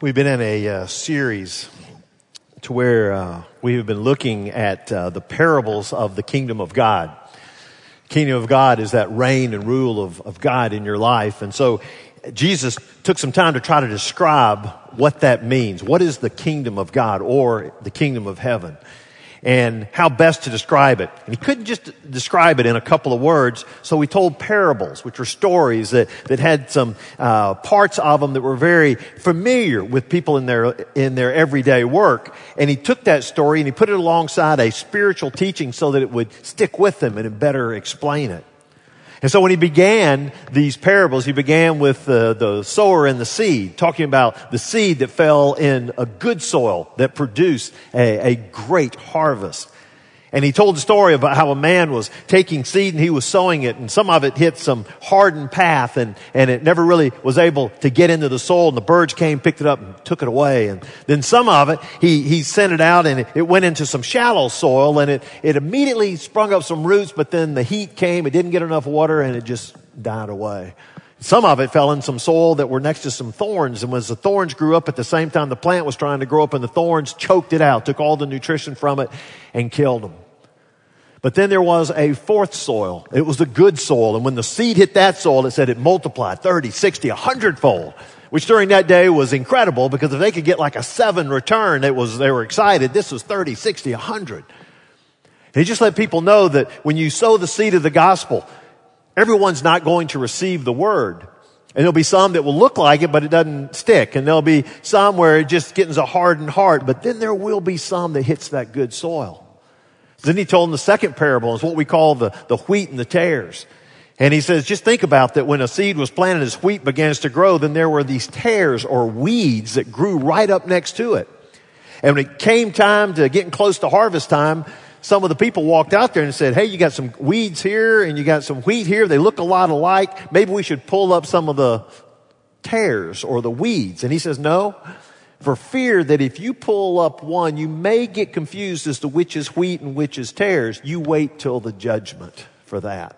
We've been in a uh, series to where uh, we have been looking at uh, the parables of the kingdom of God. Kingdom of God is that reign and rule of, of God in your life. And so Jesus took some time to try to describe what that means. What is the kingdom of God or the kingdom of heaven? And how best to describe it. And he couldn't just describe it in a couple of words, so he told parables, which were stories that, that had some uh, parts of them that were very familiar with people in their in their everyday work. And he took that story and he put it alongside a spiritual teaching so that it would stick with them and better explain it. And so when he began these parables, he began with the, the sower and the seed, talking about the seed that fell in a good soil that produced a, a great harvest. And he told the story about how a man was taking seed and he was sowing it and some of it hit some hardened path and, and it never really was able to get into the soil and the birds came, picked it up and took it away. And then some of it, he, he sent it out and it, went into some shallow soil and it, it immediately sprung up some roots, but then the heat came, it didn't get enough water and it just died away. Some of it fell in some soil that were next to some thorns. And as the thorns grew up at the same time the plant was trying to grow up and the thorns choked it out, took all the nutrition from it and killed them. But then there was a fourth soil. It was the good soil. And when the seed hit that soil, it said it multiplied 30, 60, 100 fold, which during that day was incredible because if they could get like a seven return, it was, they were excited. This was 30, 60, 100. And he just let people know that when you sow the seed of the gospel, everyone's not going to receive the word. And there'll be some that will look like it, but it doesn't stick. And there'll be some where it just gets a hardened heart. But then there will be some that hits that good soil. Then he told them the second parable is what we call the, the wheat and the tares. And he says, just think about that when a seed was planted as wheat begins to grow, then there were these tares or weeds that grew right up next to it. And when it came time to getting close to harvest time, some of the people walked out there and said, Hey, you got some weeds here and you got some wheat here. They look a lot alike. Maybe we should pull up some of the tares or the weeds. And he says, No, for fear that if you pull up one, you may get confused as to which is wheat and which is tares. You wait till the judgment for that.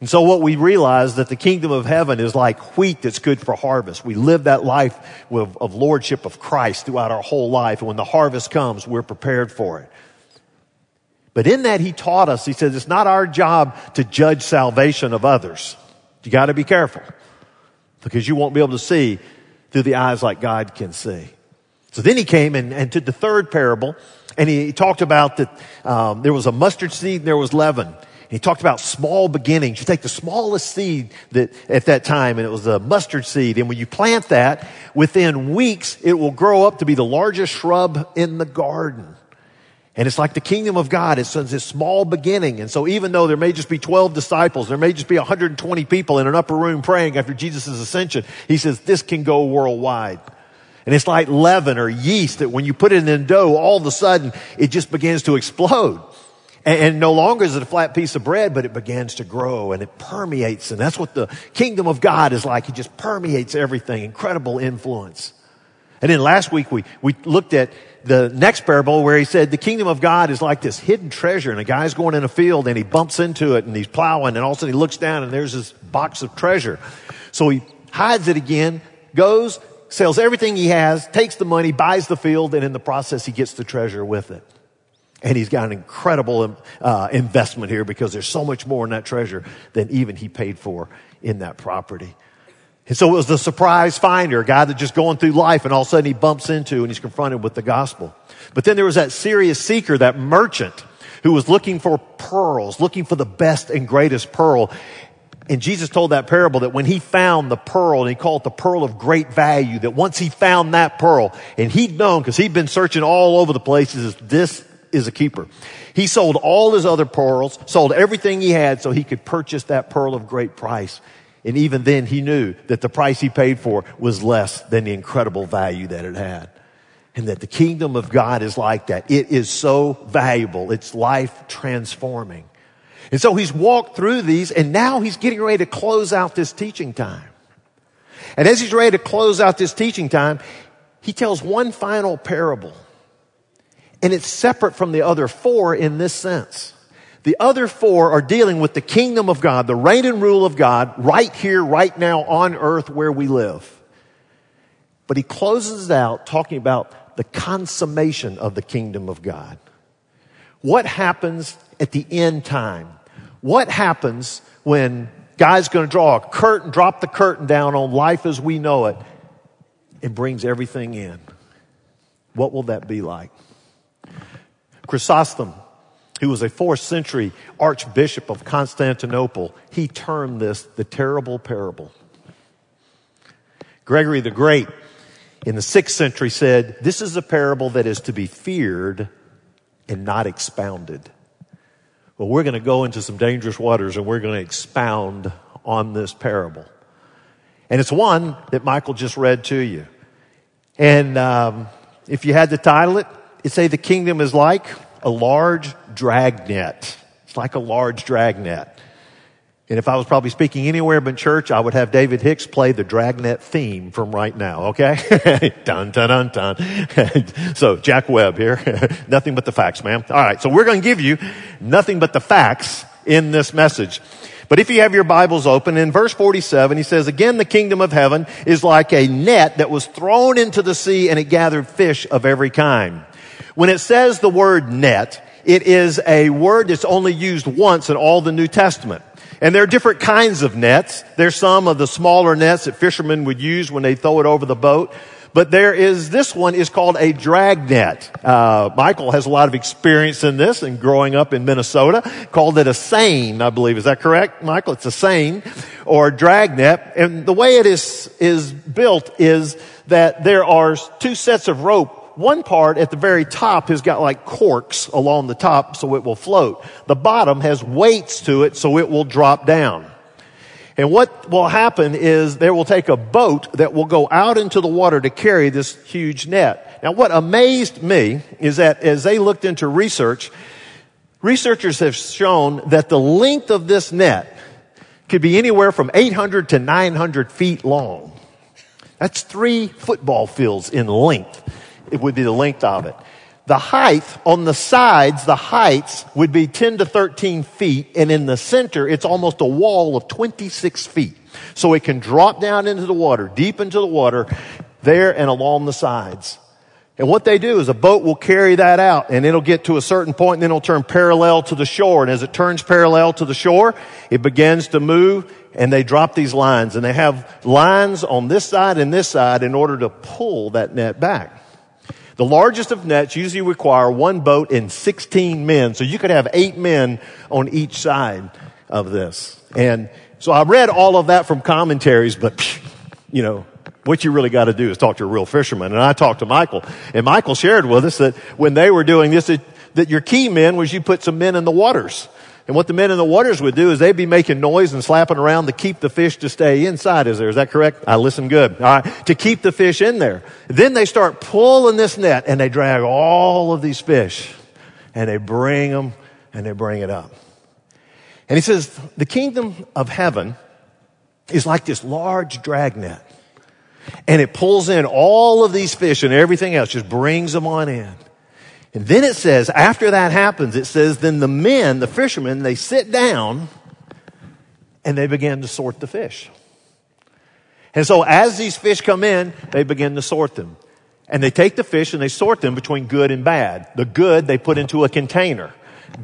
And so what we realize that the kingdom of heaven is like wheat that's good for harvest. We live that life of, of lordship of Christ throughout our whole life. And when the harvest comes, we're prepared for it. But in that, he taught us, he says, it's not our job to judge salvation of others. You gotta be careful because you won't be able to see through the eyes like God can see. So then he came and, and took the third parable and he, he talked about that um, there was a mustard seed and there was leaven. He talked about small beginnings. You take the smallest seed that at that time, and it was a mustard seed. And when you plant that, within weeks, it will grow up to be the largest shrub in the garden. And it's like the kingdom of God. It's this small beginning. And so even though there may just be 12 disciples, there may just be 120 people in an upper room praying after Jesus' ascension, he says this can go worldwide. And it's like leaven or yeast that when you put it in dough, all of a sudden it just begins to explode. And, and no longer is it a flat piece of bread, but it begins to grow and it permeates. And that's what the kingdom of God is like. It just permeates everything. Incredible influence. And then last week we, we looked at the next parable where he said the kingdom of God is like this hidden treasure and a guy's going in a field and he bumps into it and he's plowing and all of a sudden he looks down and there's this box of treasure. So he hides it again, goes, sells everything he has, takes the money, buys the field, and in the process he gets the treasure with it. And he's got an incredible uh, investment here because there's so much more in that treasure than even he paid for in that property. And so it was the surprise finder, a guy that just going through life and all of a sudden he bumps into and he's confronted with the gospel. But then there was that serious seeker, that merchant who was looking for pearls, looking for the best and greatest pearl. And Jesus told that parable that when he found the pearl, and he called it the pearl of great value, that once he found that pearl, and he'd known, because he'd been searching all over the places, this is a keeper. He sold all his other pearls, sold everything he had so he could purchase that pearl of great price. And even then he knew that the price he paid for was less than the incredible value that it had. And that the kingdom of God is like that. It is so valuable. It's life transforming. And so he's walked through these and now he's getting ready to close out this teaching time. And as he's ready to close out this teaching time, he tells one final parable. And it's separate from the other four in this sense. The other four are dealing with the kingdom of God, the reign and rule of God right here, right now on earth where we live. But he closes out talking about the consummation of the kingdom of God. What happens at the end time? What happens when God's going to draw a curtain, drop the curtain down on life as we know it, and brings everything in? What will that be like? Chrysostom, who was a fourth century archbishop of Constantinople, he termed this the terrible parable. Gregory the Great in the sixth century said, This is a parable that is to be feared and not expounded. Well, we're going to go into some dangerous waters and we're going to expound on this parable. And it's one that Michael just read to you. And um, if you had to title it, it'd say the kingdom is like a large dragnet. It's like a large dragnet. And if I was probably speaking anywhere but church, I would have David Hicks play the dragnet theme from right now, okay? dun, dun, dun, dun. so, Jack Webb here. nothing but the facts, ma'am. All right, so we're going to give you nothing but the facts in this message. But if you have your Bibles open, in verse 47, he says, Again, the kingdom of heaven is like a net that was thrown into the sea and it gathered fish of every kind. When it says the word net, it is a word that's only used once in all the New Testament. And there are different kinds of nets. There's some of the smaller nets that fishermen would use when they throw it over the boat. But there is, this one is called a drag net. Uh, Michael has a lot of experience in this and growing up in Minnesota. Called it a seine, I believe. Is that correct, Michael? It's a seine or a drag net. And the way it is, is built is that there are two sets of rope one part at the very top has got like corks along the top so it will float. The bottom has weights to it so it will drop down. And what will happen is they will take a boat that will go out into the water to carry this huge net. Now what amazed me is that as they looked into research, researchers have shown that the length of this net could be anywhere from 800 to 900 feet long. That's three football fields in length it would be the length of it. The height on the sides, the heights would be 10 to 13 feet, and in the center, it's almost a wall of 26 feet. So it can drop down into the water, deep into the water, there and along the sides. And what they do is a boat will carry that out and it'll get to a certain point and then it'll turn parallel to the shore. And as it turns parallel to the shore, it begins to move and they drop these lines and they have lines on this side and this side in order to pull that net back. The largest of nets usually require one boat and 16 men. So you could have eight men on each side of this. And so I read all of that from commentaries, but you know, what you really got to do is talk to a real fisherman. And I talked to Michael and Michael shared with us that when they were doing this, that your key men was you put some men in the waters. And what the men in the waters would do is they'd be making noise and slapping around to keep the fish to stay inside. Is there? Is that correct? I listen good. All right. To keep the fish in there. Then they start pulling this net and they drag all of these fish and they bring them and they bring it up. And he says, the kingdom of heaven is like this large dragnet. And it pulls in all of these fish and everything else, just brings them on in. And then it says, after that happens, it says, then the men, the fishermen, they sit down and they begin to sort the fish. And so as these fish come in, they begin to sort them. And they take the fish and they sort them between good and bad. The good they put into a container.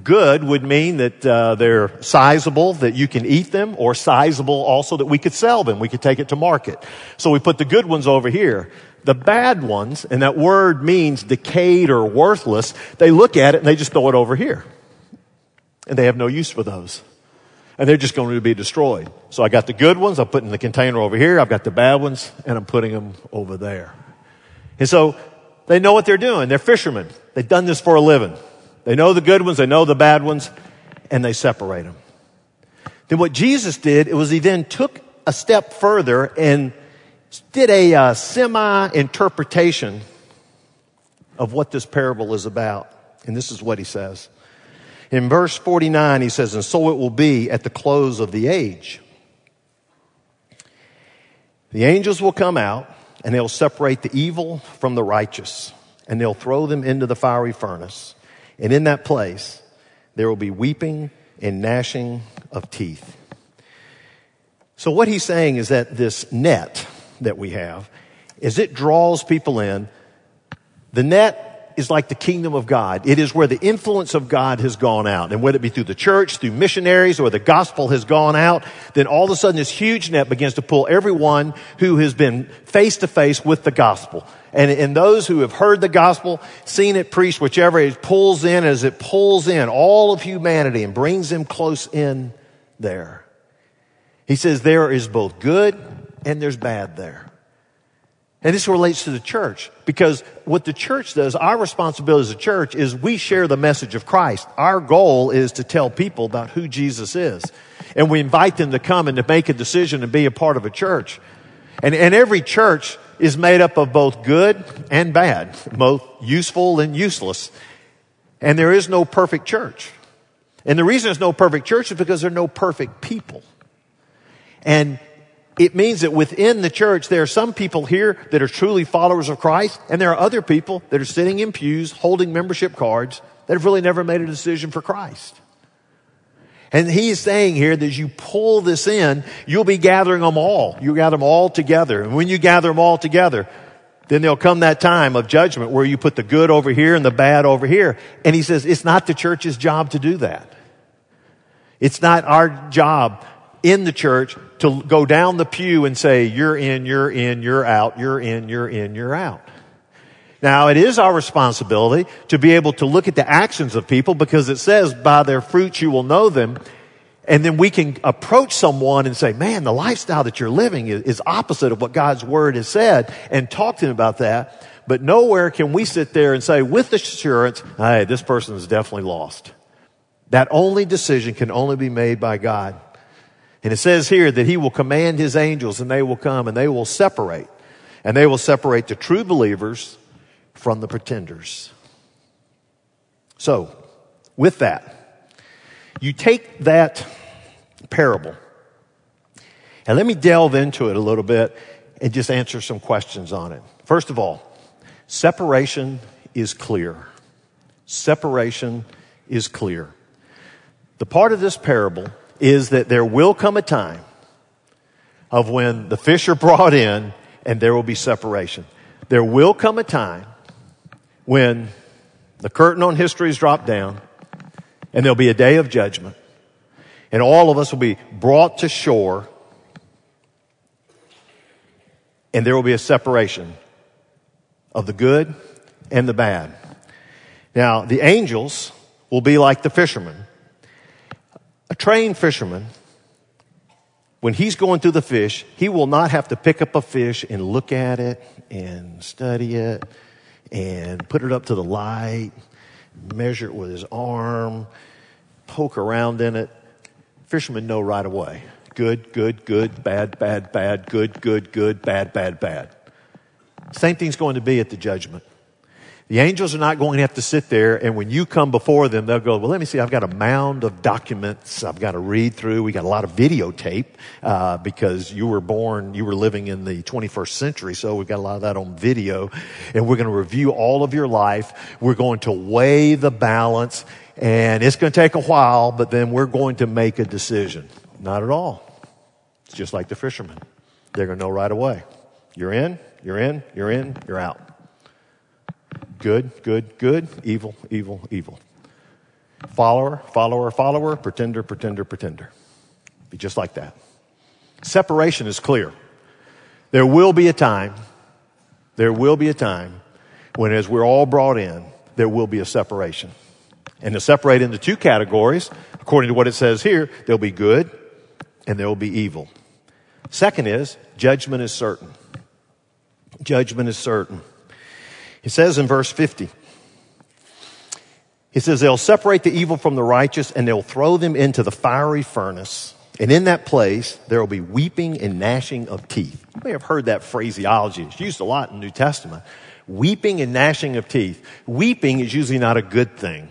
Good would mean that uh, they're sizable, that you can eat them, or sizable also that we could sell them. We could take it to market. So we put the good ones over here. The bad ones, and that word means decayed or worthless, they look at it and they just throw it over here. And they have no use for those. And they're just going to be destroyed. So I got the good ones, I'm putting in the container over here, I've got the bad ones, and I'm putting them over there. And so they know what they're doing. They're fishermen. They've done this for a living. They know the good ones, they know the bad ones, and they separate them. Then what Jesus did, it was he then took a step further and did a uh, semi interpretation of what this parable is about. And this is what he says. In verse 49, he says, And so it will be at the close of the age. The angels will come out and they'll separate the evil from the righteous and they'll throw them into the fiery furnace. And in that place, there will be weeping and gnashing of teeth. So what he's saying is that this net, that we have as it draws people in, the net is like the kingdom of God. It is where the influence of God has gone out. And whether it be through the church, through missionaries, or the gospel has gone out, then all of a sudden this huge net begins to pull everyone who has been face to face with the gospel. And, and those who have heard the gospel, seen it preached, whichever, it pulls in as it pulls in all of humanity and brings them close in there. He says there is both good and there's bad there. And this relates to the church because what the church does, our responsibility as a church is we share the message of Christ. Our goal is to tell people about who Jesus is. And we invite them to come and to make a decision and be a part of a church. And, and every church is made up of both good and bad, both useful and useless. And there is no perfect church. And the reason there's no perfect church is because there are no perfect people. And it means that within the church, there are some people here that are truly followers of Christ, and there are other people that are sitting in pews holding membership cards that have really never made a decision for Christ. And he is saying here that as you pull this in, you'll be gathering them all. You gather them all together. And when you gather them all together, then there'll come that time of judgment where you put the good over here and the bad over here. And he says it's not the church's job to do that. It's not our job in the church to go down the pew and say, you're in, you're in, you're out, you're in, you're in, you're out. Now, it is our responsibility to be able to look at the actions of people because it says, by their fruits you will know them. And then we can approach someone and say, man, the lifestyle that you're living is, opposite of what God's word has said and talk to them about that. But nowhere can we sit there and say with assurance, hey, this person is definitely lost. That only decision can only be made by God. And it says here that he will command his angels and they will come and they will separate. And they will separate the true believers from the pretenders. So, with that, you take that parable and let me delve into it a little bit and just answer some questions on it. First of all, separation is clear. Separation is clear. The part of this parable is that there will come a time of when the fish are brought in and there will be separation. There will come a time when the curtain on history is dropped down and there'll be a day of judgment and all of us will be brought to shore and there will be a separation of the good and the bad. Now, the angels will be like the fishermen a trained fisherman, when he's going through the fish, he will not have to pick up a fish and look at it and study it and put it up to the light, measure it with his arm, poke around in it. Fishermen know right away. Good, good, good, bad, bad, bad, good, good, good, bad, bad, bad. Same thing's going to be at the judgment. The angels are not going to have to sit there and when you come before them, they'll go, well, let me see, I've got a mound of documents I've got to read through. We got a lot of videotape, uh, because you were born, you were living in the 21st century, so we've got a lot of that on video. And we're going to review all of your life. We're going to weigh the balance and it's going to take a while, but then we're going to make a decision. Not at all. It's just like the fishermen. They're going to know right away. You're in, you're in, you're in, you're out. Good, good, good, evil, evil, evil. Follower, follower, follower, pretender, pretender, pretender. Be just like that. Separation is clear. There will be a time, there will be a time when as we're all brought in, there will be a separation. And to separate into two categories, according to what it says here, there'll be good and there will be evil. Second is, judgment is certain. Judgment is certain. He says in verse 50, he says, they'll separate the evil from the righteous and they'll throw them into the fiery furnace. And in that place, there will be weeping and gnashing of teeth. You may have heard that phraseology. It's used a lot in the New Testament. Weeping and gnashing of teeth. Weeping is usually not a good thing.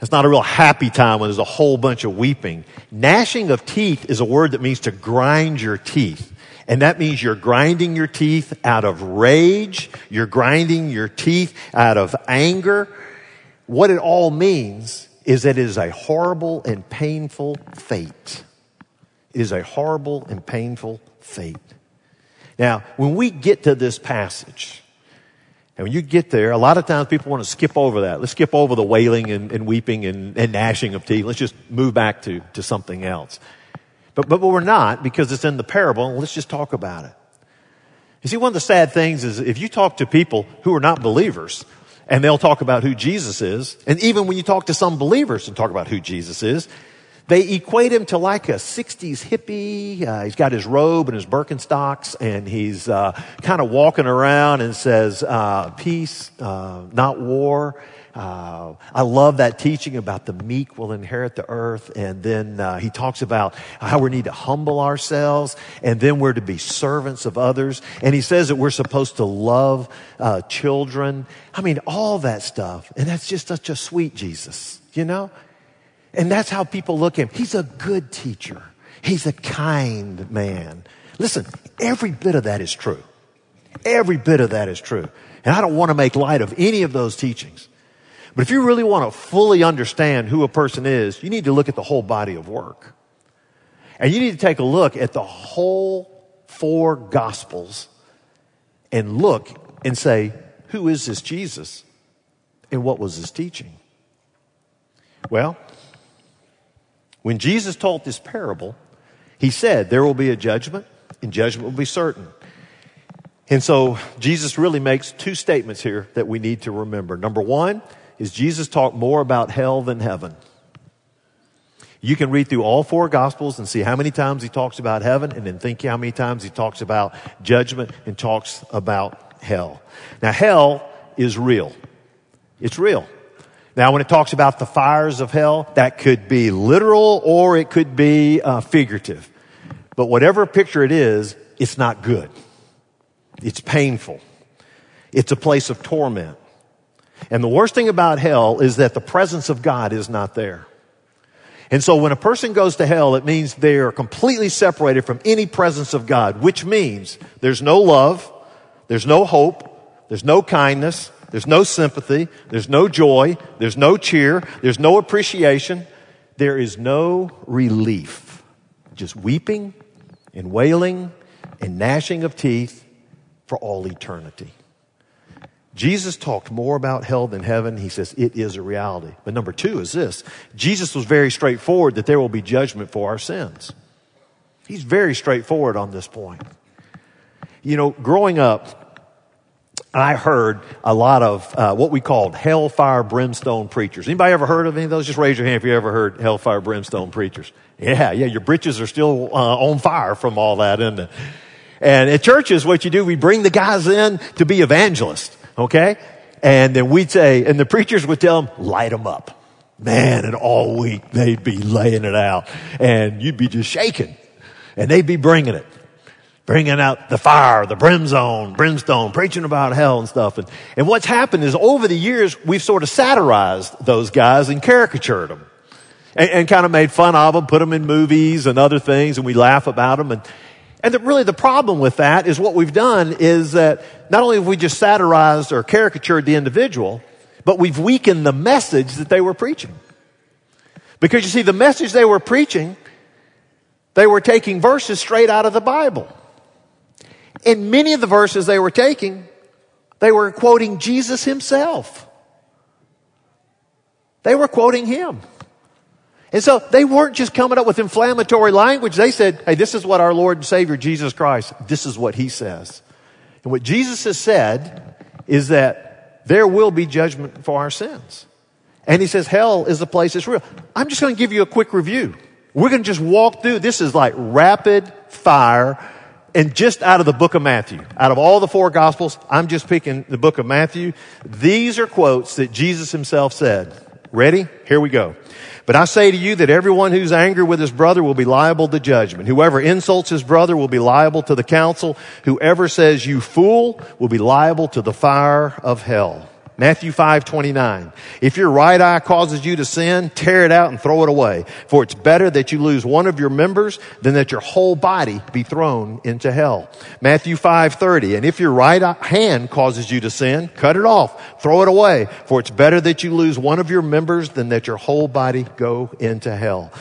It's not a real happy time when there's a whole bunch of weeping. Gnashing of teeth is a word that means to grind your teeth. And that means you're grinding your teeth out of rage. You're grinding your teeth out of anger. What it all means is that it is a horrible and painful fate. It is a horrible and painful fate. Now, when we get to this passage, and when you get there, a lot of times people want to skip over that. Let's skip over the wailing and, and weeping and, and, gnashing of teeth. Let's just move back to, to something else. But, but, we're not because it's in the parable. Let's just talk about it. You see, one of the sad things is if you talk to people who are not believers and they'll talk about who Jesus is, and even when you talk to some believers and talk about who Jesus is, they equate him to like a 60s hippie. Uh, he's got his robe and his Birkenstocks, and he's uh, kind of walking around and says, uh, Peace, uh, not war. Uh, I love that teaching about the meek will inherit the earth. And then uh, he talks about how we need to humble ourselves, and then we're to be servants of others. And he says that we're supposed to love children. I mean, all that stuff. And that's just such a sweet Jesus, you know? And that's how people look at him. He's a good teacher. He's a kind man. Listen, every bit of that is true. Every bit of that is true. And I don't want to make light of any of those teachings. But if you really want to fully understand who a person is, you need to look at the whole body of work. And you need to take a look at the whole four gospels and look and say, who is this Jesus? And what was his teaching? Well, when Jesus told this parable, he said, There will be a judgment, and judgment will be certain. And so Jesus really makes two statements here that we need to remember. Number one is Jesus talked more about hell than heaven. You can read through all four gospels and see how many times he talks about heaven and then think how many times he talks about judgment and talks about hell. Now hell is real. It's real. Now, when it talks about the fires of hell, that could be literal or it could be uh, figurative. But whatever picture it is, it's not good. It's painful. It's a place of torment. And the worst thing about hell is that the presence of God is not there. And so when a person goes to hell, it means they are completely separated from any presence of God, which means there's no love, there's no hope, there's no kindness, there's no sympathy. There's no joy. There's no cheer. There's no appreciation. There is no relief. Just weeping and wailing and gnashing of teeth for all eternity. Jesus talked more about hell than heaven. He says it is a reality. But number two is this. Jesus was very straightforward that there will be judgment for our sins. He's very straightforward on this point. You know, growing up, I heard a lot of uh, what we called hellfire brimstone preachers. Anybody ever heard of any of those? Just raise your hand if you ever heard hellfire brimstone preachers. Yeah, yeah, your britches are still uh, on fire from all that, isn't it? And at churches, what you do, we bring the guys in to be evangelists, okay? And then we'd say, and the preachers would tell them, light them up. Man, and all week they'd be laying it out, and you'd be just shaking, and they'd be bringing it bringing out the fire, the brimstone, brimstone, preaching about hell and stuff. And, and what's happened is over the years, we've sort of satirized those guys and caricatured them and, and kind of made fun of them, put them in movies and other things, and we laugh about them. And, and the, really the problem with that is what we've done is that not only have we just satirized or caricatured the individual, but we've weakened the message that they were preaching. Because you see, the message they were preaching, they were taking verses straight out of the Bible. In many of the verses they were taking, they were quoting Jesus himself. They were quoting him. And so they weren't just coming up with inflammatory language. They said, hey, this is what our Lord and Savior Jesus Christ, this is what he says. And what Jesus has said is that there will be judgment for our sins. And he says hell is the place that's real. I'm just going to give you a quick review. We're going to just walk through. This is like rapid fire and just out of the book of Matthew, out of all the four gospels, I'm just picking the book of Matthew. These are quotes that Jesus himself said. Ready? Here we go. But I say to you that everyone who's angry with his brother will be liable to judgment. Whoever insults his brother will be liable to the council. Whoever says you fool will be liable to the fire of hell. Matthew 5, 29. If your right eye causes you to sin, tear it out and throw it away. For it's better that you lose one of your members than that your whole body be thrown into hell. Matthew 5, 30. And if your right hand causes you to sin, cut it off, throw it away. For it's better that you lose one of your members than that your whole body go into hell.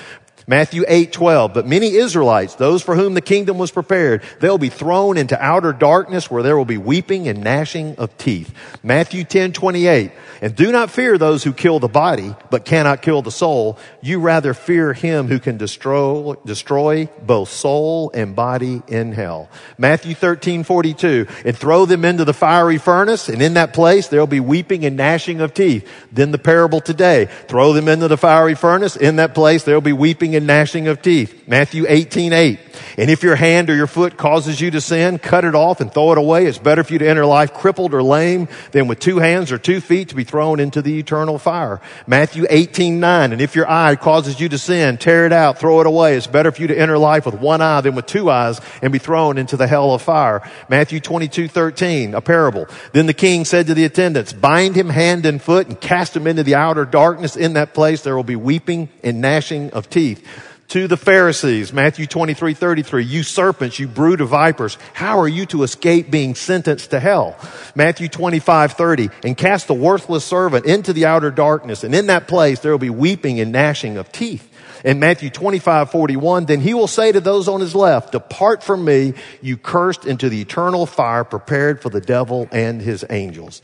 Matthew 8, 12. But many Israelites, those for whom the kingdom was prepared, they'll be thrown into outer darkness where there will be weeping and gnashing of teeth. Matthew 10, 28. And do not fear those who kill the body, but cannot kill the soul. You rather fear him who can destroy, destroy both soul and body in hell. Matthew 13, 42. And throw them into the fiery furnace, and in that place there will be weeping and gnashing of teeth. Then the parable today. Throw them into the fiery furnace. In that place there will be weeping and gnashing of teeth. Matthew 18, 8. And if your hand or your foot causes you to sin, cut it off and throw it away. It's better for you to enter life crippled or lame than with two hands or two feet to be thrown into the eternal fire. Matthew 18, 9. And if your eye causes you to sin, tear it out, throw it away. It's better for you to enter life with one eye than with two eyes and be thrown into the hell of fire. Matthew 22, 13. A parable. Then the king said to the attendants, bind him hand and foot and cast him into the outer darkness. In that place there will be weeping and gnashing of teeth to the Pharisees, Matthew 23, 33, you serpents, you brood of vipers, how are you to escape being sentenced to hell? Matthew 25, 30, and cast the worthless servant into the outer darkness, and in that place there will be weeping and gnashing of teeth. In Matthew 25, 41, then he will say to those on his left, depart from me, you cursed into the eternal fire prepared for the devil and his angels.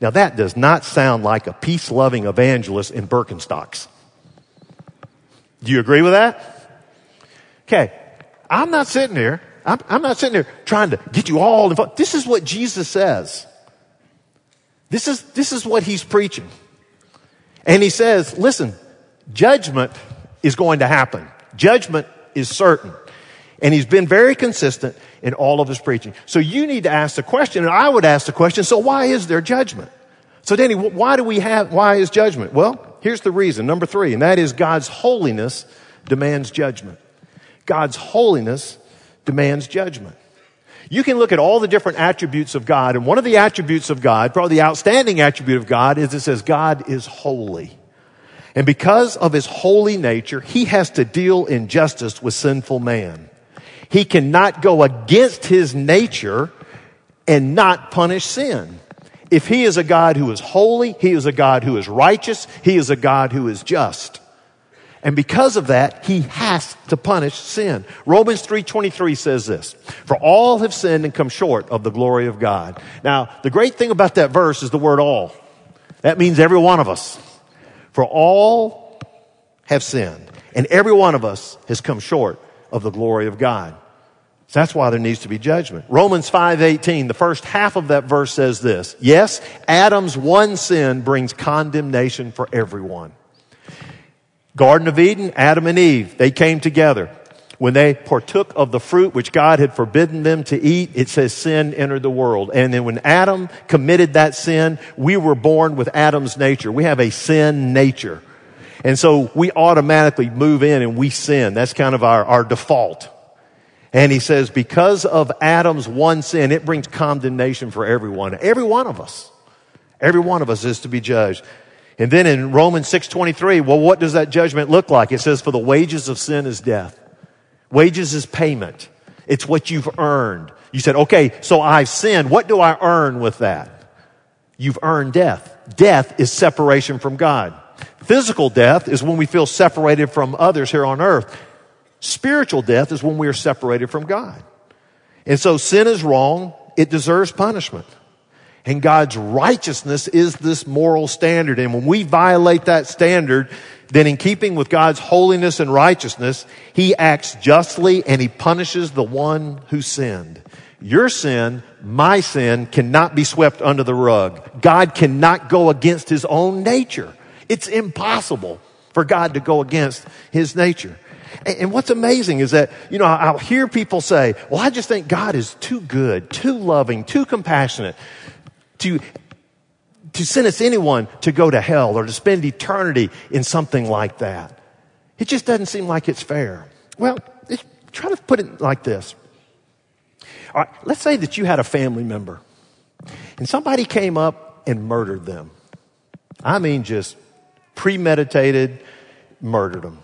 Now that does not sound like a peace-loving evangelist in Birkenstocks. Do you agree with that? Okay. I'm not sitting here. I'm, I'm not sitting here trying to get you all involved. This is what Jesus says. This is, this is what he's preaching. And he says, listen, judgment is going to happen. Judgment is certain. And he's been very consistent in all of his preaching. So you need to ask the question, and I would ask the question, so why is there judgment? So Danny, why do we have, why is judgment? Well, Here's the reason. Number three, and that is God's holiness demands judgment. God's holiness demands judgment. You can look at all the different attributes of God, and one of the attributes of God, probably the outstanding attribute of God, is it says God is holy. And because of his holy nature, he has to deal in justice with sinful man. He cannot go against his nature and not punish sin. If he is a God who is holy, he is a God who is righteous, he is a God who is just. And because of that, he has to punish sin. Romans 3:23 says this, "For all have sinned and come short of the glory of God." Now, the great thing about that verse is the word all. That means every one of us. For all have sinned, and every one of us has come short of the glory of God. So that's why there needs to be judgment. Romans 5:18, the first half of that verse says this. Yes, Adam's one sin brings condemnation for everyone. Garden of Eden, Adam and Eve, they came together. When they partook of the fruit which God had forbidden them to eat, it says sin entered the world. And then when Adam committed that sin, we were born with Adam's nature. We have a sin nature. And so we automatically move in and we sin. That's kind of our, our default. And he says, because of Adam's one sin, it brings condemnation for everyone. Every one of us. Every one of us is to be judged. And then in Romans 6.23, well, what does that judgment look like? It says, for the wages of sin is death. Wages is payment. It's what you've earned. You said, okay, so I've sinned. What do I earn with that? You've earned death. Death is separation from God. Physical death is when we feel separated from others here on earth. Spiritual death is when we are separated from God. And so sin is wrong. It deserves punishment. And God's righteousness is this moral standard. And when we violate that standard, then in keeping with God's holiness and righteousness, He acts justly and He punishes the one who sinned. Your sin, my sin, cannot be swept under the rug. God cannot go against His own nature. It's impossible for God to go against His nature. And what's amazing is that, you know, I'll hear people say, well, I just think God is too good, too loving, too compassionate to, to sentence anyone to go to hell or to spend eternity in something like that. It just doesn't seem like it's fair. Well, try to put it like this. All right, let's say that you had a family member and somebody came up and murdered them. I mean, just premeditated, murdered them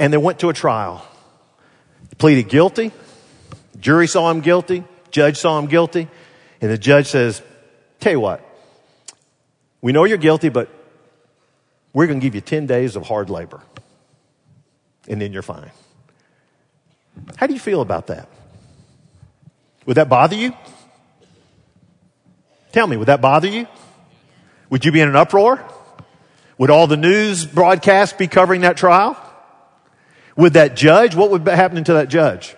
and they went to a trial. Pleaded guilty. Jury saw him guilty. Judge saw him guilty. And the judge says, tell you what, we know you're guilty, but we're going to give you 10 days of hard labor. and then you're fine. How do you feel about that? Would that bother you? Tell me, would that bother you? Would you be in an uproar? Would all the news broadcasts be covering that trial? Would that judge, what would be happening to that judge?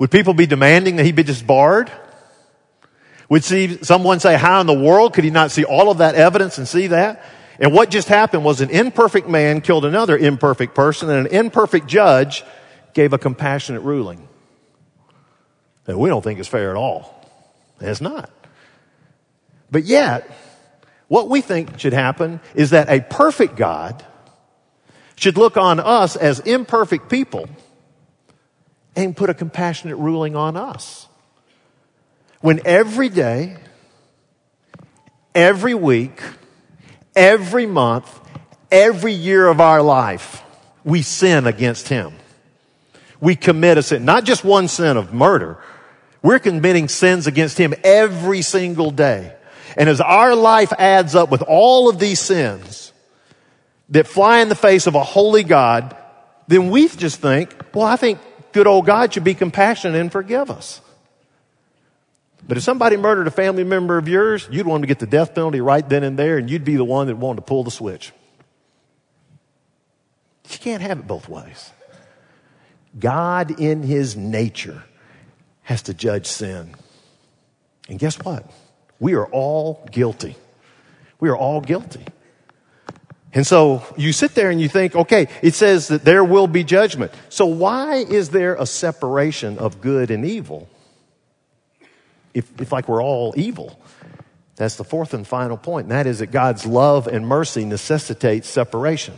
Would people be demanding that he be disbarred? Would see someone say, how in the world could he not see all of that evidence and see that? And what just happened was an imperfect man killed another imperfect person and an imperfect judge gave a compassionate ruling. And we don't think it's fair at all. it's not. But yet, what we think should happen is that a perfect God should look on us as imperfect people and put a compassionate ruling on us. When every day, every week, every month, every year of our life, we sin against Him. We commit a sin, not just one sin of murder. We're committing sins against Him every single day. And as our life adds up with all of these sins that fly in the face of a holy God, then we just think, well, I think good old God should be compassionate and forgive us. But if somebody murdered a family member of yours, you'd want to get the death penalty right then and there, and you'd be the one that wanted to pull the switch. You can't have it both ways. God, in his nature, has to judge sin. And guess what? We are all guilty. We are all guilty. And so you sit there and you think, okay, it says that there will be judgment. So why is there a separation of good and evil? If, if like we're all evil. That's the fourth and final point. and that is that God's love and mercy necessitates separation.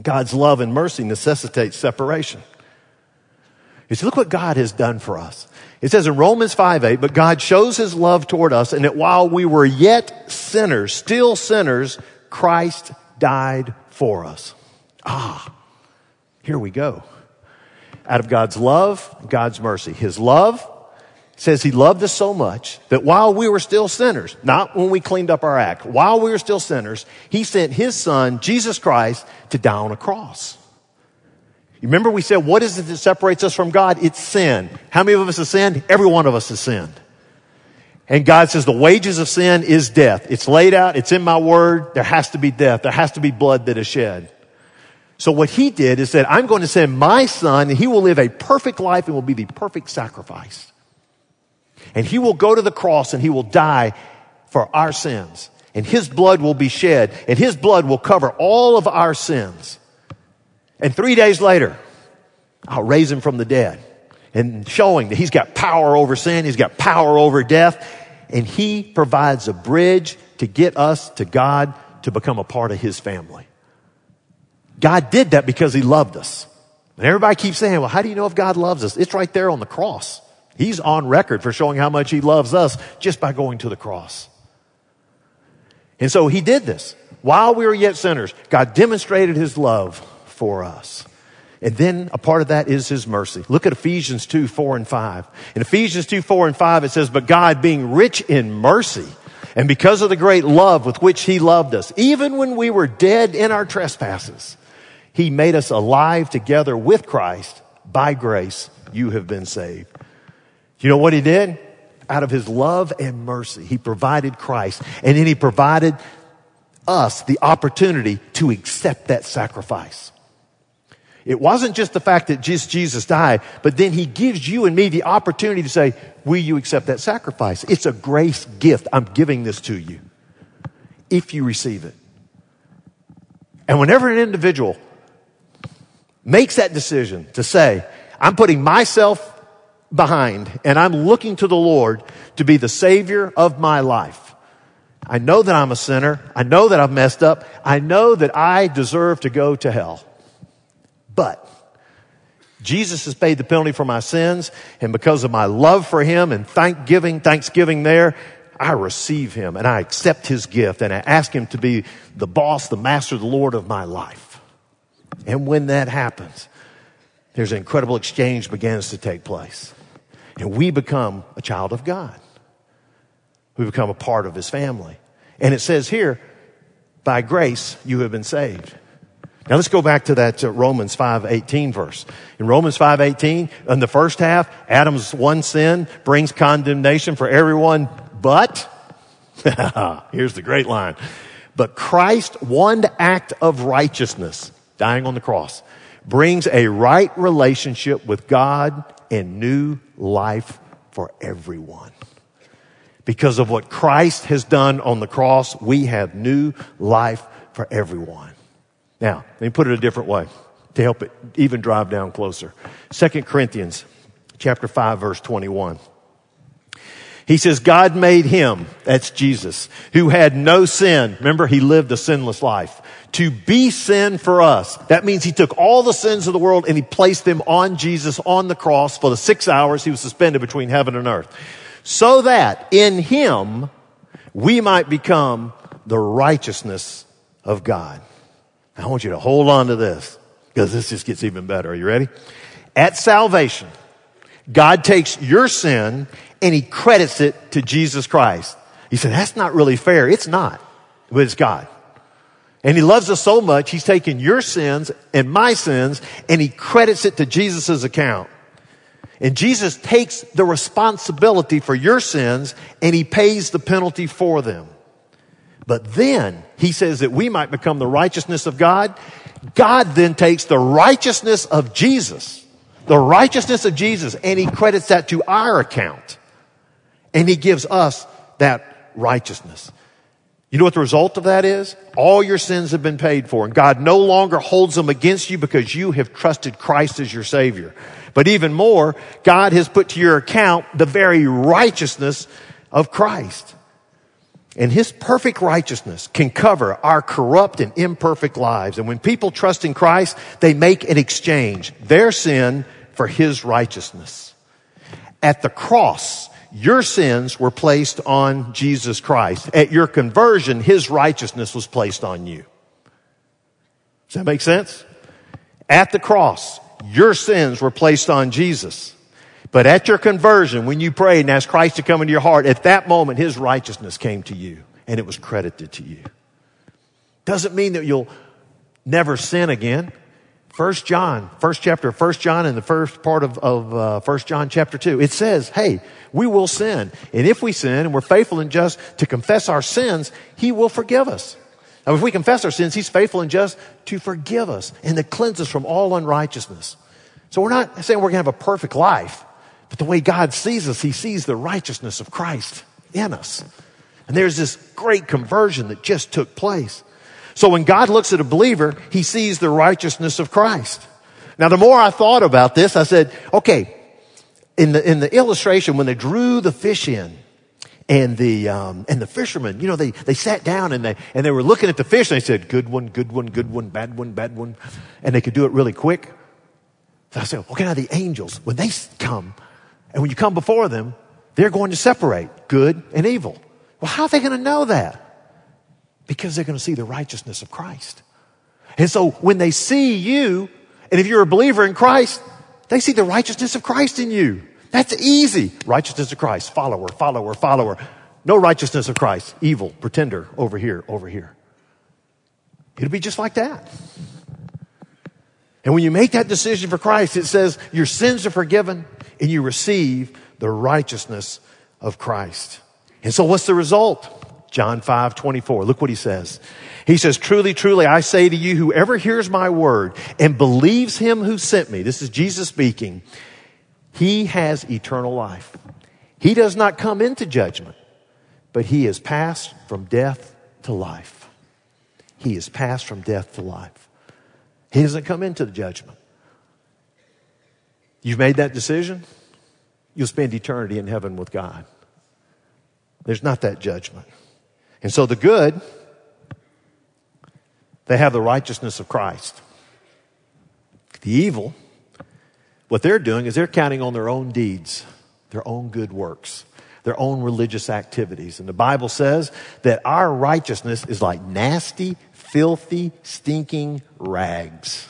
God's love and mercy necessitates separation. You see, look what God has done for us. It says in Romans 5 8, but God shows his love toward us, and that while we were yet sinners, still sinners, Christ died for us. Ah, here we go. Out of God's love, God's mercy. His love says he loved us so much that while we were still sinners, not when we cleaned up our act, while we were still sinners, he sent his son, Jesus Christ, to die on a cross. You remember we said, what is it that separates us from God? It's sin. How many of us have sinned? Every one of us has sinned. And God says the wages of sin is death. It's laid out. It's in my word. There has to be death. There has to be blood that is shed. So what he did is said, I'm going to send my son and he will live a perfect life and will be the perfect sacrifice. And he will go to the cross and he will die for our sins. And his blood will be shed and his blood will cover all of our sins. And three days later, I'll raise him from the dead and showing that he's got power over sin. He's got power over death. And he provides a bridge to get us to God to become a part of his family. God did that because he loved us. And everybody keeps saying, well, how do you know if God loves us? It's right there on the cross. He's on record for showing how much he loves us just by going to the cross. And so he did this. While we were yet sinners, God demonstrated his love for us. And then a part of that is his mercy. Look at Ephesians 2, 4 and 5. In Ephesians 2, 4 and 5, it says, But God being rich in mercy, and because of the great love with which he loved us, even when we were dead in our trespasses, he made us alive together with Christ. By grace, you have been saved. You know what he did? Out of his love and mercy, he provided Christ, and then he provided us the opportunity to accept that sacrifice. It wasn't just the fact that just Jesus died, but then he gives you and me the opportunity to say, will you accept that sacrifice? It's a grace gift. I'm giving this to you if you receive it. And whenever an individual makes that decision to say, I'm putting myself behind and I'm looking to the Lord to be the savior of my life. I know that I'm a sinner. I know that I've messed up. I know that I deserve to go to hell. But Jesus has paid the penalty for my sins, and because of my love for him and thanksgiving, thanksgiving there, I receive him and I accept his gift and I ask him to be the boss, the master, the Lord of my life. And when that happens, there's an incredible exchange begins to take place. And we become a child of God. We become a part of his family. And it says here, by grace you have been saved. Now let's go back to that uh, Romans 5:18 verse. In Romans 5:18, in the first half, Adam's one sin brings condemnation for everyone, but here's the great line. But Christ's one act of righteousness, dying on the cross, brings a right relationship with God and new life for everyone. Because of what Christ has done on the cross, we have new life for everyone. Now, let me put it a different way to help it even drive down closer. Second Corinthians chapter 5 verse 21. He says, God made him, that's Jesus, who had no sin. Remember, he lived a sinless life. To be sin for us. That means he took all the sins of the world and he placed them on Jesus on the cross for the six hours he was suspended between heaven and earth. So that in him we might become the righteousness of God. I want you to hold on to this because this just gets even better. Are you ready? At salvation, God takes your sin and he credits it to Jesus Christ. He said, that's not really fair. It's not, but it's God. And he loves us so much, he's taken your sins and my sins and he credits it to Jesus' account. And Jesus takes the responsibility for your sins and he pays the penalty for them. But then he says that we might become the righteousness of God. God then takes the righteousness of Jesus, the righteousness of Jesus, and he credits that to our account. And he gives us that righteousness. You know what the result of that is? All your sins have been paid for and God no longer holds them against you because you have trusted Christ as your Savior. But even more, God has put to your account the very righteousness of Christ. And His perfect righteousness can cover our corrupt and imperfect lives. And when people trust in Christ, they make an exchange, their sin for His righteousness. At the cross, your sins were placed on Jesus Christ. At your conversion, His righteousness was placed on you. Does that make sense? At the cross, your sins were placed on Jesus. But at your conversion, when you prayed and asked Christ to come into your heart, at that moment, His righteousness came to you and it was credited to you. Doesn't mean that you'll never sin again. First John, first chapter, First John, and the first part of, of uh, First John chapter two, it says, "Hey, we will sin, and if we sin, and we're faithful and just to confess our sins, He will forgive us." Now, if we confess our sins, He's faithful and just to forgive us and to cleanse us from all unrighteousness. So we're not saying we're going to have a perfect life, but the way God sees us, He sees the righteousness of Christ in us, and there's this great conversion that just took place. So when God looks at a believer, he sees the righteousness of Christ. Now, the more I thought about this, I said, okay, in the, in the illustration, when they drew the fish in, and the um, and the fishermen, you know, they they sat down and they and they were looking at the fish and they said, "Good one, good one, good one, bad one, bad one," and they could do it really quick. So I said, "Okay, now the angels, when they come, and when you come before them, they're going to separate good and evil. Well, how are they going to know that? Because they're going to see the righteousness of Christ. And so when they see you, and if you're a believer in Christ, they see the righteousness of Christ in you. That's easy. Righteousness of Christ, follower, follower, follower. No righteousness of Christ, evil, pretender, over here, over here. It'll be just like that. And when you make that decision for Christ, it says your sins are forgiven and you receive the righteousness of Christ. And so what's the result? John 5, 24. Look what he says. He says, truly, truly, I say to you, whoever hears my word and believes him who sent me, this is Jesus speaking, he has eternal life. He does not come into judgment, but he is passed from death to life. He is passed from death to life. He doesn't come into the judgment. You've made that decision, you'll spend eternity in heaven with God. There's not that judgment. And so the good, they have the righteousness of Christ. The evil, what they're doing is they're counting on their own deeds, their own good works, their own religious activities. And the Bible says that our righteousness is like nasty, filthy, stinking rags.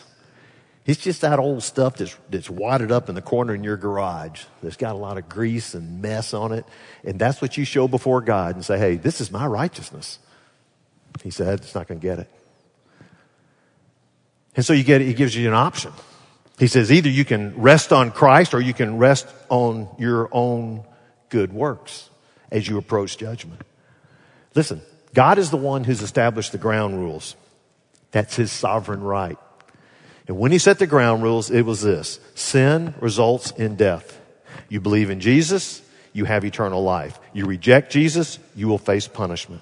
It's just that old stuff that's, that's wadded up in the corner in your garage that's got a lot of grease and mess on it. And that's what you show before God and say, hey, this is my righteousness. He said, it's not going to get it. And so you get, it, he gives you an option. He says either you can rest on Christ or you can rest on your own good works as you approach judgment. Listen, God is the one who's established the ground rules. That's his sovereign right. And when he set the ground rules, it was this. Sin results in death. You believe in Jesus, you have eternal life. You reject Jesus, you will face punishment.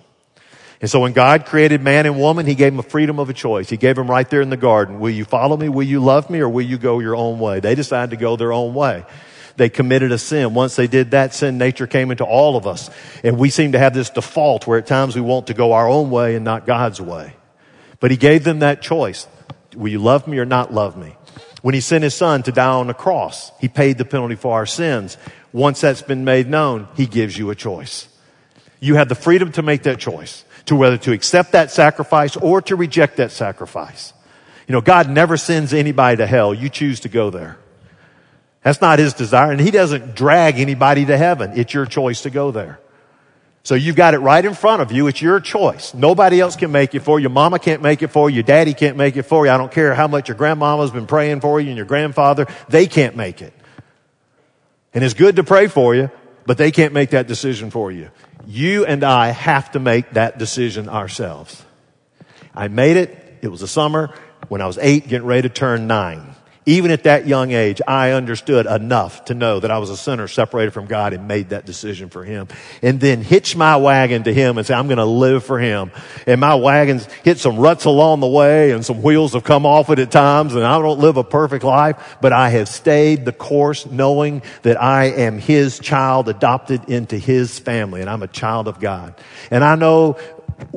And so when God created man and woman, He gave them a freedom of a choice. He gave them right there in the garden. Will you follow me? Will you love me? Or will you go your own way? They decided to go their own way. They committed a sin. Once they did that, sin nature came into all of us. And we seem to have this default where at times we want to go our own way and not God's way. But He gave them that choice. Will you love me or not love me? When He sent His Son to die on the cross, He paid the penalty for our sins. Once that's been made known, He gives you a choice. You have the freedom to make that choice to whether to accept that sacrifice or to reject that sacrifice. You know, God never sends anybody to hell. You choose to go there. That's not his desire. And he doesn't drag anybody to heaven. It's your choice to go there. So you've got it right in front of you. It's your choice. Nobody else can make it for you. Mama can't make it for you. Daddy can't make it for you. I don't care how much your grandmama's been praying for you and your grandfather. They can't make it. And it's good to pray for you, but they can't make that decision for you. You and I have to make that decision ourselves. I made it. It was a summer when I was eight, getting ready to turn nine. Even at that young age, I understood enough to know that I was a sinner separated from God and made that decision for Him. And then hitch my wagon to Him and say, I'm going to live for Him. And my wagon's hit some ruts along the way and some wheels have come off it at times and I don't live a perfect life, but I have stayed the course knowing that I am His child adopted into His family and I'm a child of God. And I know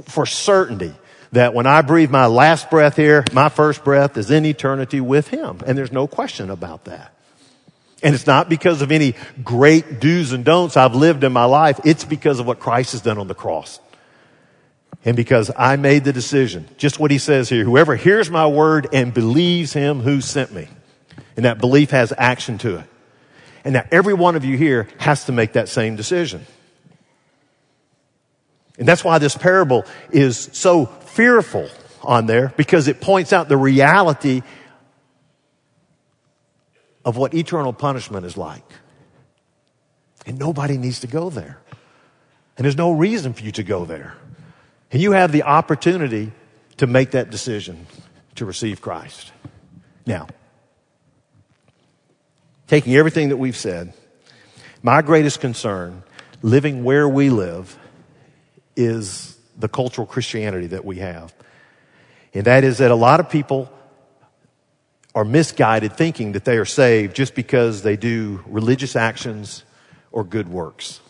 for certainty that when I breathe my last breath here, my first breath is in eternity with Him. And there's no question about that. And it's not because of any great do's and don'ts I've lived in my life. It's because of what Christ has done on the cross. And because I made the decision, just what he says here, whoever hears my word and believes him who sent me. And that belief has action to it. And now every one of you here has to make that same decision. And that's why this parable is so fearful on there because it points out the reality of what eternal punishment is like. And nobody needs to go there. And there's no reason for you to go there. And you have the opportunity to make that decision to receive Christ. Now, taking everything that we've said, my greatest concern, living where we live, is the cultural Christianity that we have. And that is that a lot of people are misguided thinking that they are saved just because they do religious actions or good works.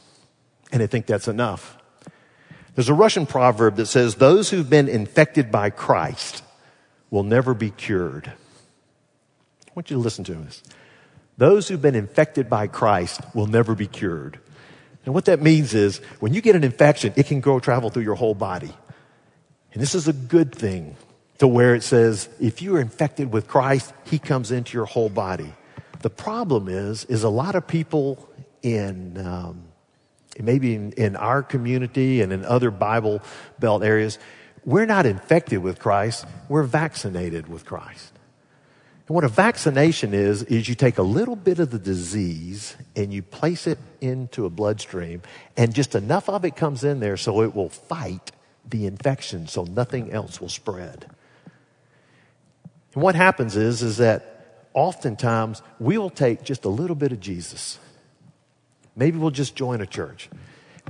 And they think that's enough. There's a Russian proverb that says, Those who've been infected by Christ will never be cured. I want you to listen to this. Those who've been infected by Christ will never be cured. And what that means is when you get an infection, it can go travel through your whole body. And this is a good thing to where it says if you are infected with Christ, he comes into your whole body. The problem is, is a lot of people in, um, maybe in, in our community and in other Bible Belt areas, we're not infected with Christ, we're vaccinated with Christ. And what a vaccination is, is you take a little bit of the disease and you place it into a bloodstream, and just enough of it comes in there so it will fight the infection so nothing else will spread. And what happens is, is that oftentimes we will take just a little bit of Jesus. Maybe we'll just join a church.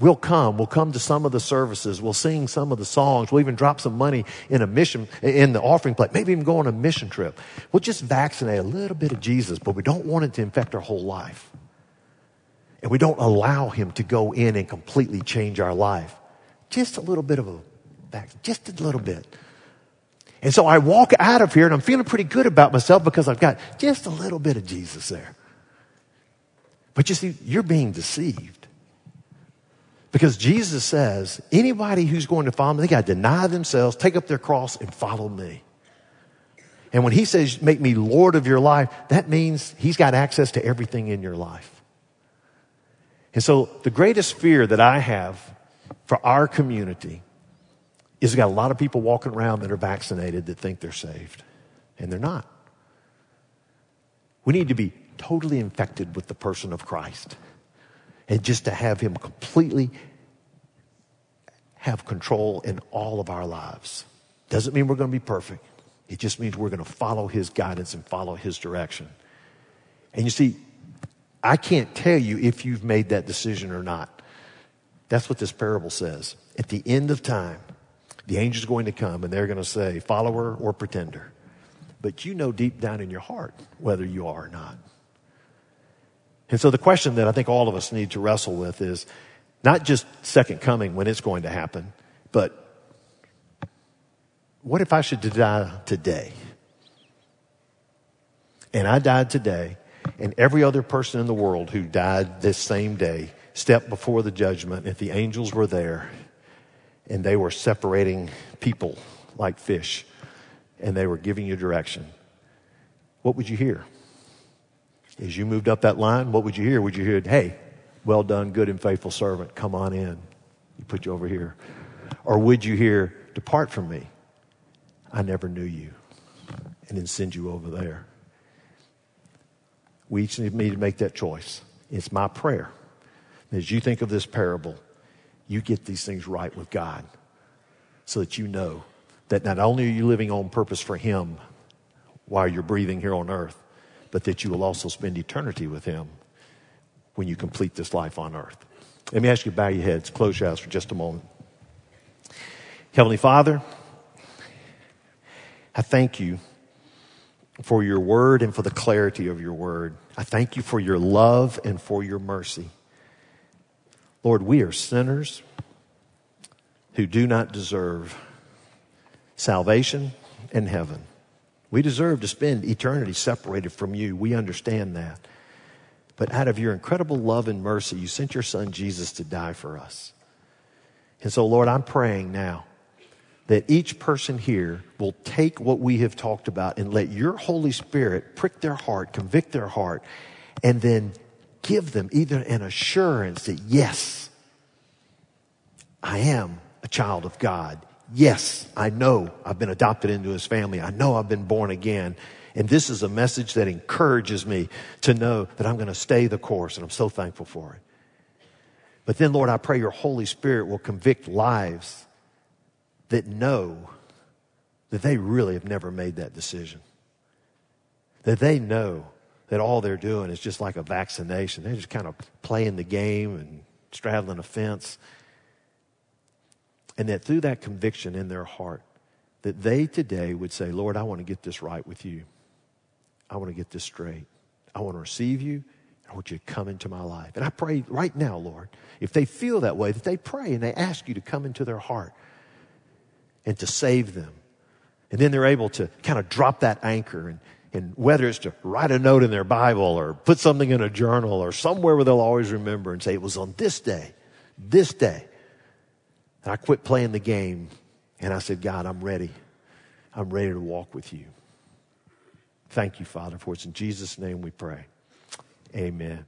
We'll come. We'll come to some of the services. We'll sing some of the songs. We'll even drop some money in a mission, in the offering plate. Maybe even go on a mission trip. We'll just vaccinate a little bit of Jesus, but we don't want it to infect our whole life. And we don't allow him to go in and completely change our life. Just a little bit of a vaccine, just a little bit. And so I walk out of here and I'm feeling pretty good about myself because I've got just a little bit of Jesus there. But you see, you're being deceived. Because Jesus says, anybody who's going to follow me, they got to deny themselves, take up their cross, and follow me. And when he says, make me Lord of your life, that means he's got access to everything in your life. And so the greatest fear that I have for our community is we've got a lot of people walking around that are vaccinated that think they're saved. and they're not. We need to be totally infected with the person of Christ and just to have him completely have control in all of our lives. Doesn't mean we're going to be perfect. It just means we're going to follow his guidance and follow his direction. And you see, I can't tell you if you've made that decision or not. That's what this parable says. At the end of time, the angel's going to come and they're going to say, follower or pretender. But you know deep down in your heart whether you are or not. And so the question that I think all of us need to wrestle with is not just second coming when it's going to happen, but what if I should die today? And I died today, and every other person in the world who died this same day stepped before the judgment, if the angels were there, and they were separating people like fish, and they were giving you direction, what would you hear? As you moved up that line, what would you hear? Would you hear, hey, well done, good and faithful servant, come on in. You put you over here. Or would you hear, depart from me? I never knew you. And then send you over there. We each need to make that choice. It's my prayer. As you think of this parable, you get these things right with God so that you know that not only are you living on purpose for Him while you're breathing here on earth, but that you will also spend eternity with Him when you complete this life on earth. Let me ask you to bow your heads, close your eyes for just a moment. Heavenly Father, I thank you for your word and for the clarity of your word. I thank you for your love and for your mercy. Lord, we are sinners who do not deserve salvation and heaven. We deserve to spend eternity separated from you. We understand that. But out of your incredible love and mercy, you sent your son Jesus to die for us. And so, Lord, I'm praying now that each person here will take what we have talked about and let your Holy Spirit prick their heart, convict their heart, and then give them either an assurance that, yes, I am a child of God. Yes, I know I've been adopted into his family. I know I've been born again. And this is a message that encourages me to know that I'm going to stay the course, and I'm so thankful for it. But then, Lord, I pray your Holy Spirit will convict lives that know that they really have never made that decision. That they know that all they're doing is just like a vaccination. They're just kind of playing the game and straddling a fence. And that through that conviction in their heart, that they today would say, Lord, I want to get this right with you. I want to get this straight. I want to receive you. I want you to come into my life. And I pray right now, Lord, if they feel that way, that they pray and they ask you to come into their heart and to save them. And then they're able to kind of drop that anchor and, and whether it's to write a note in their Bible or put something in a journal or somewhere where they'll always remember and say, it was on this day, this day. And I quit playing the game and I said, God, I'm ready. I'm ready to walk with you. Thank you, Father, for it's in Jesus' name we pray. Amen.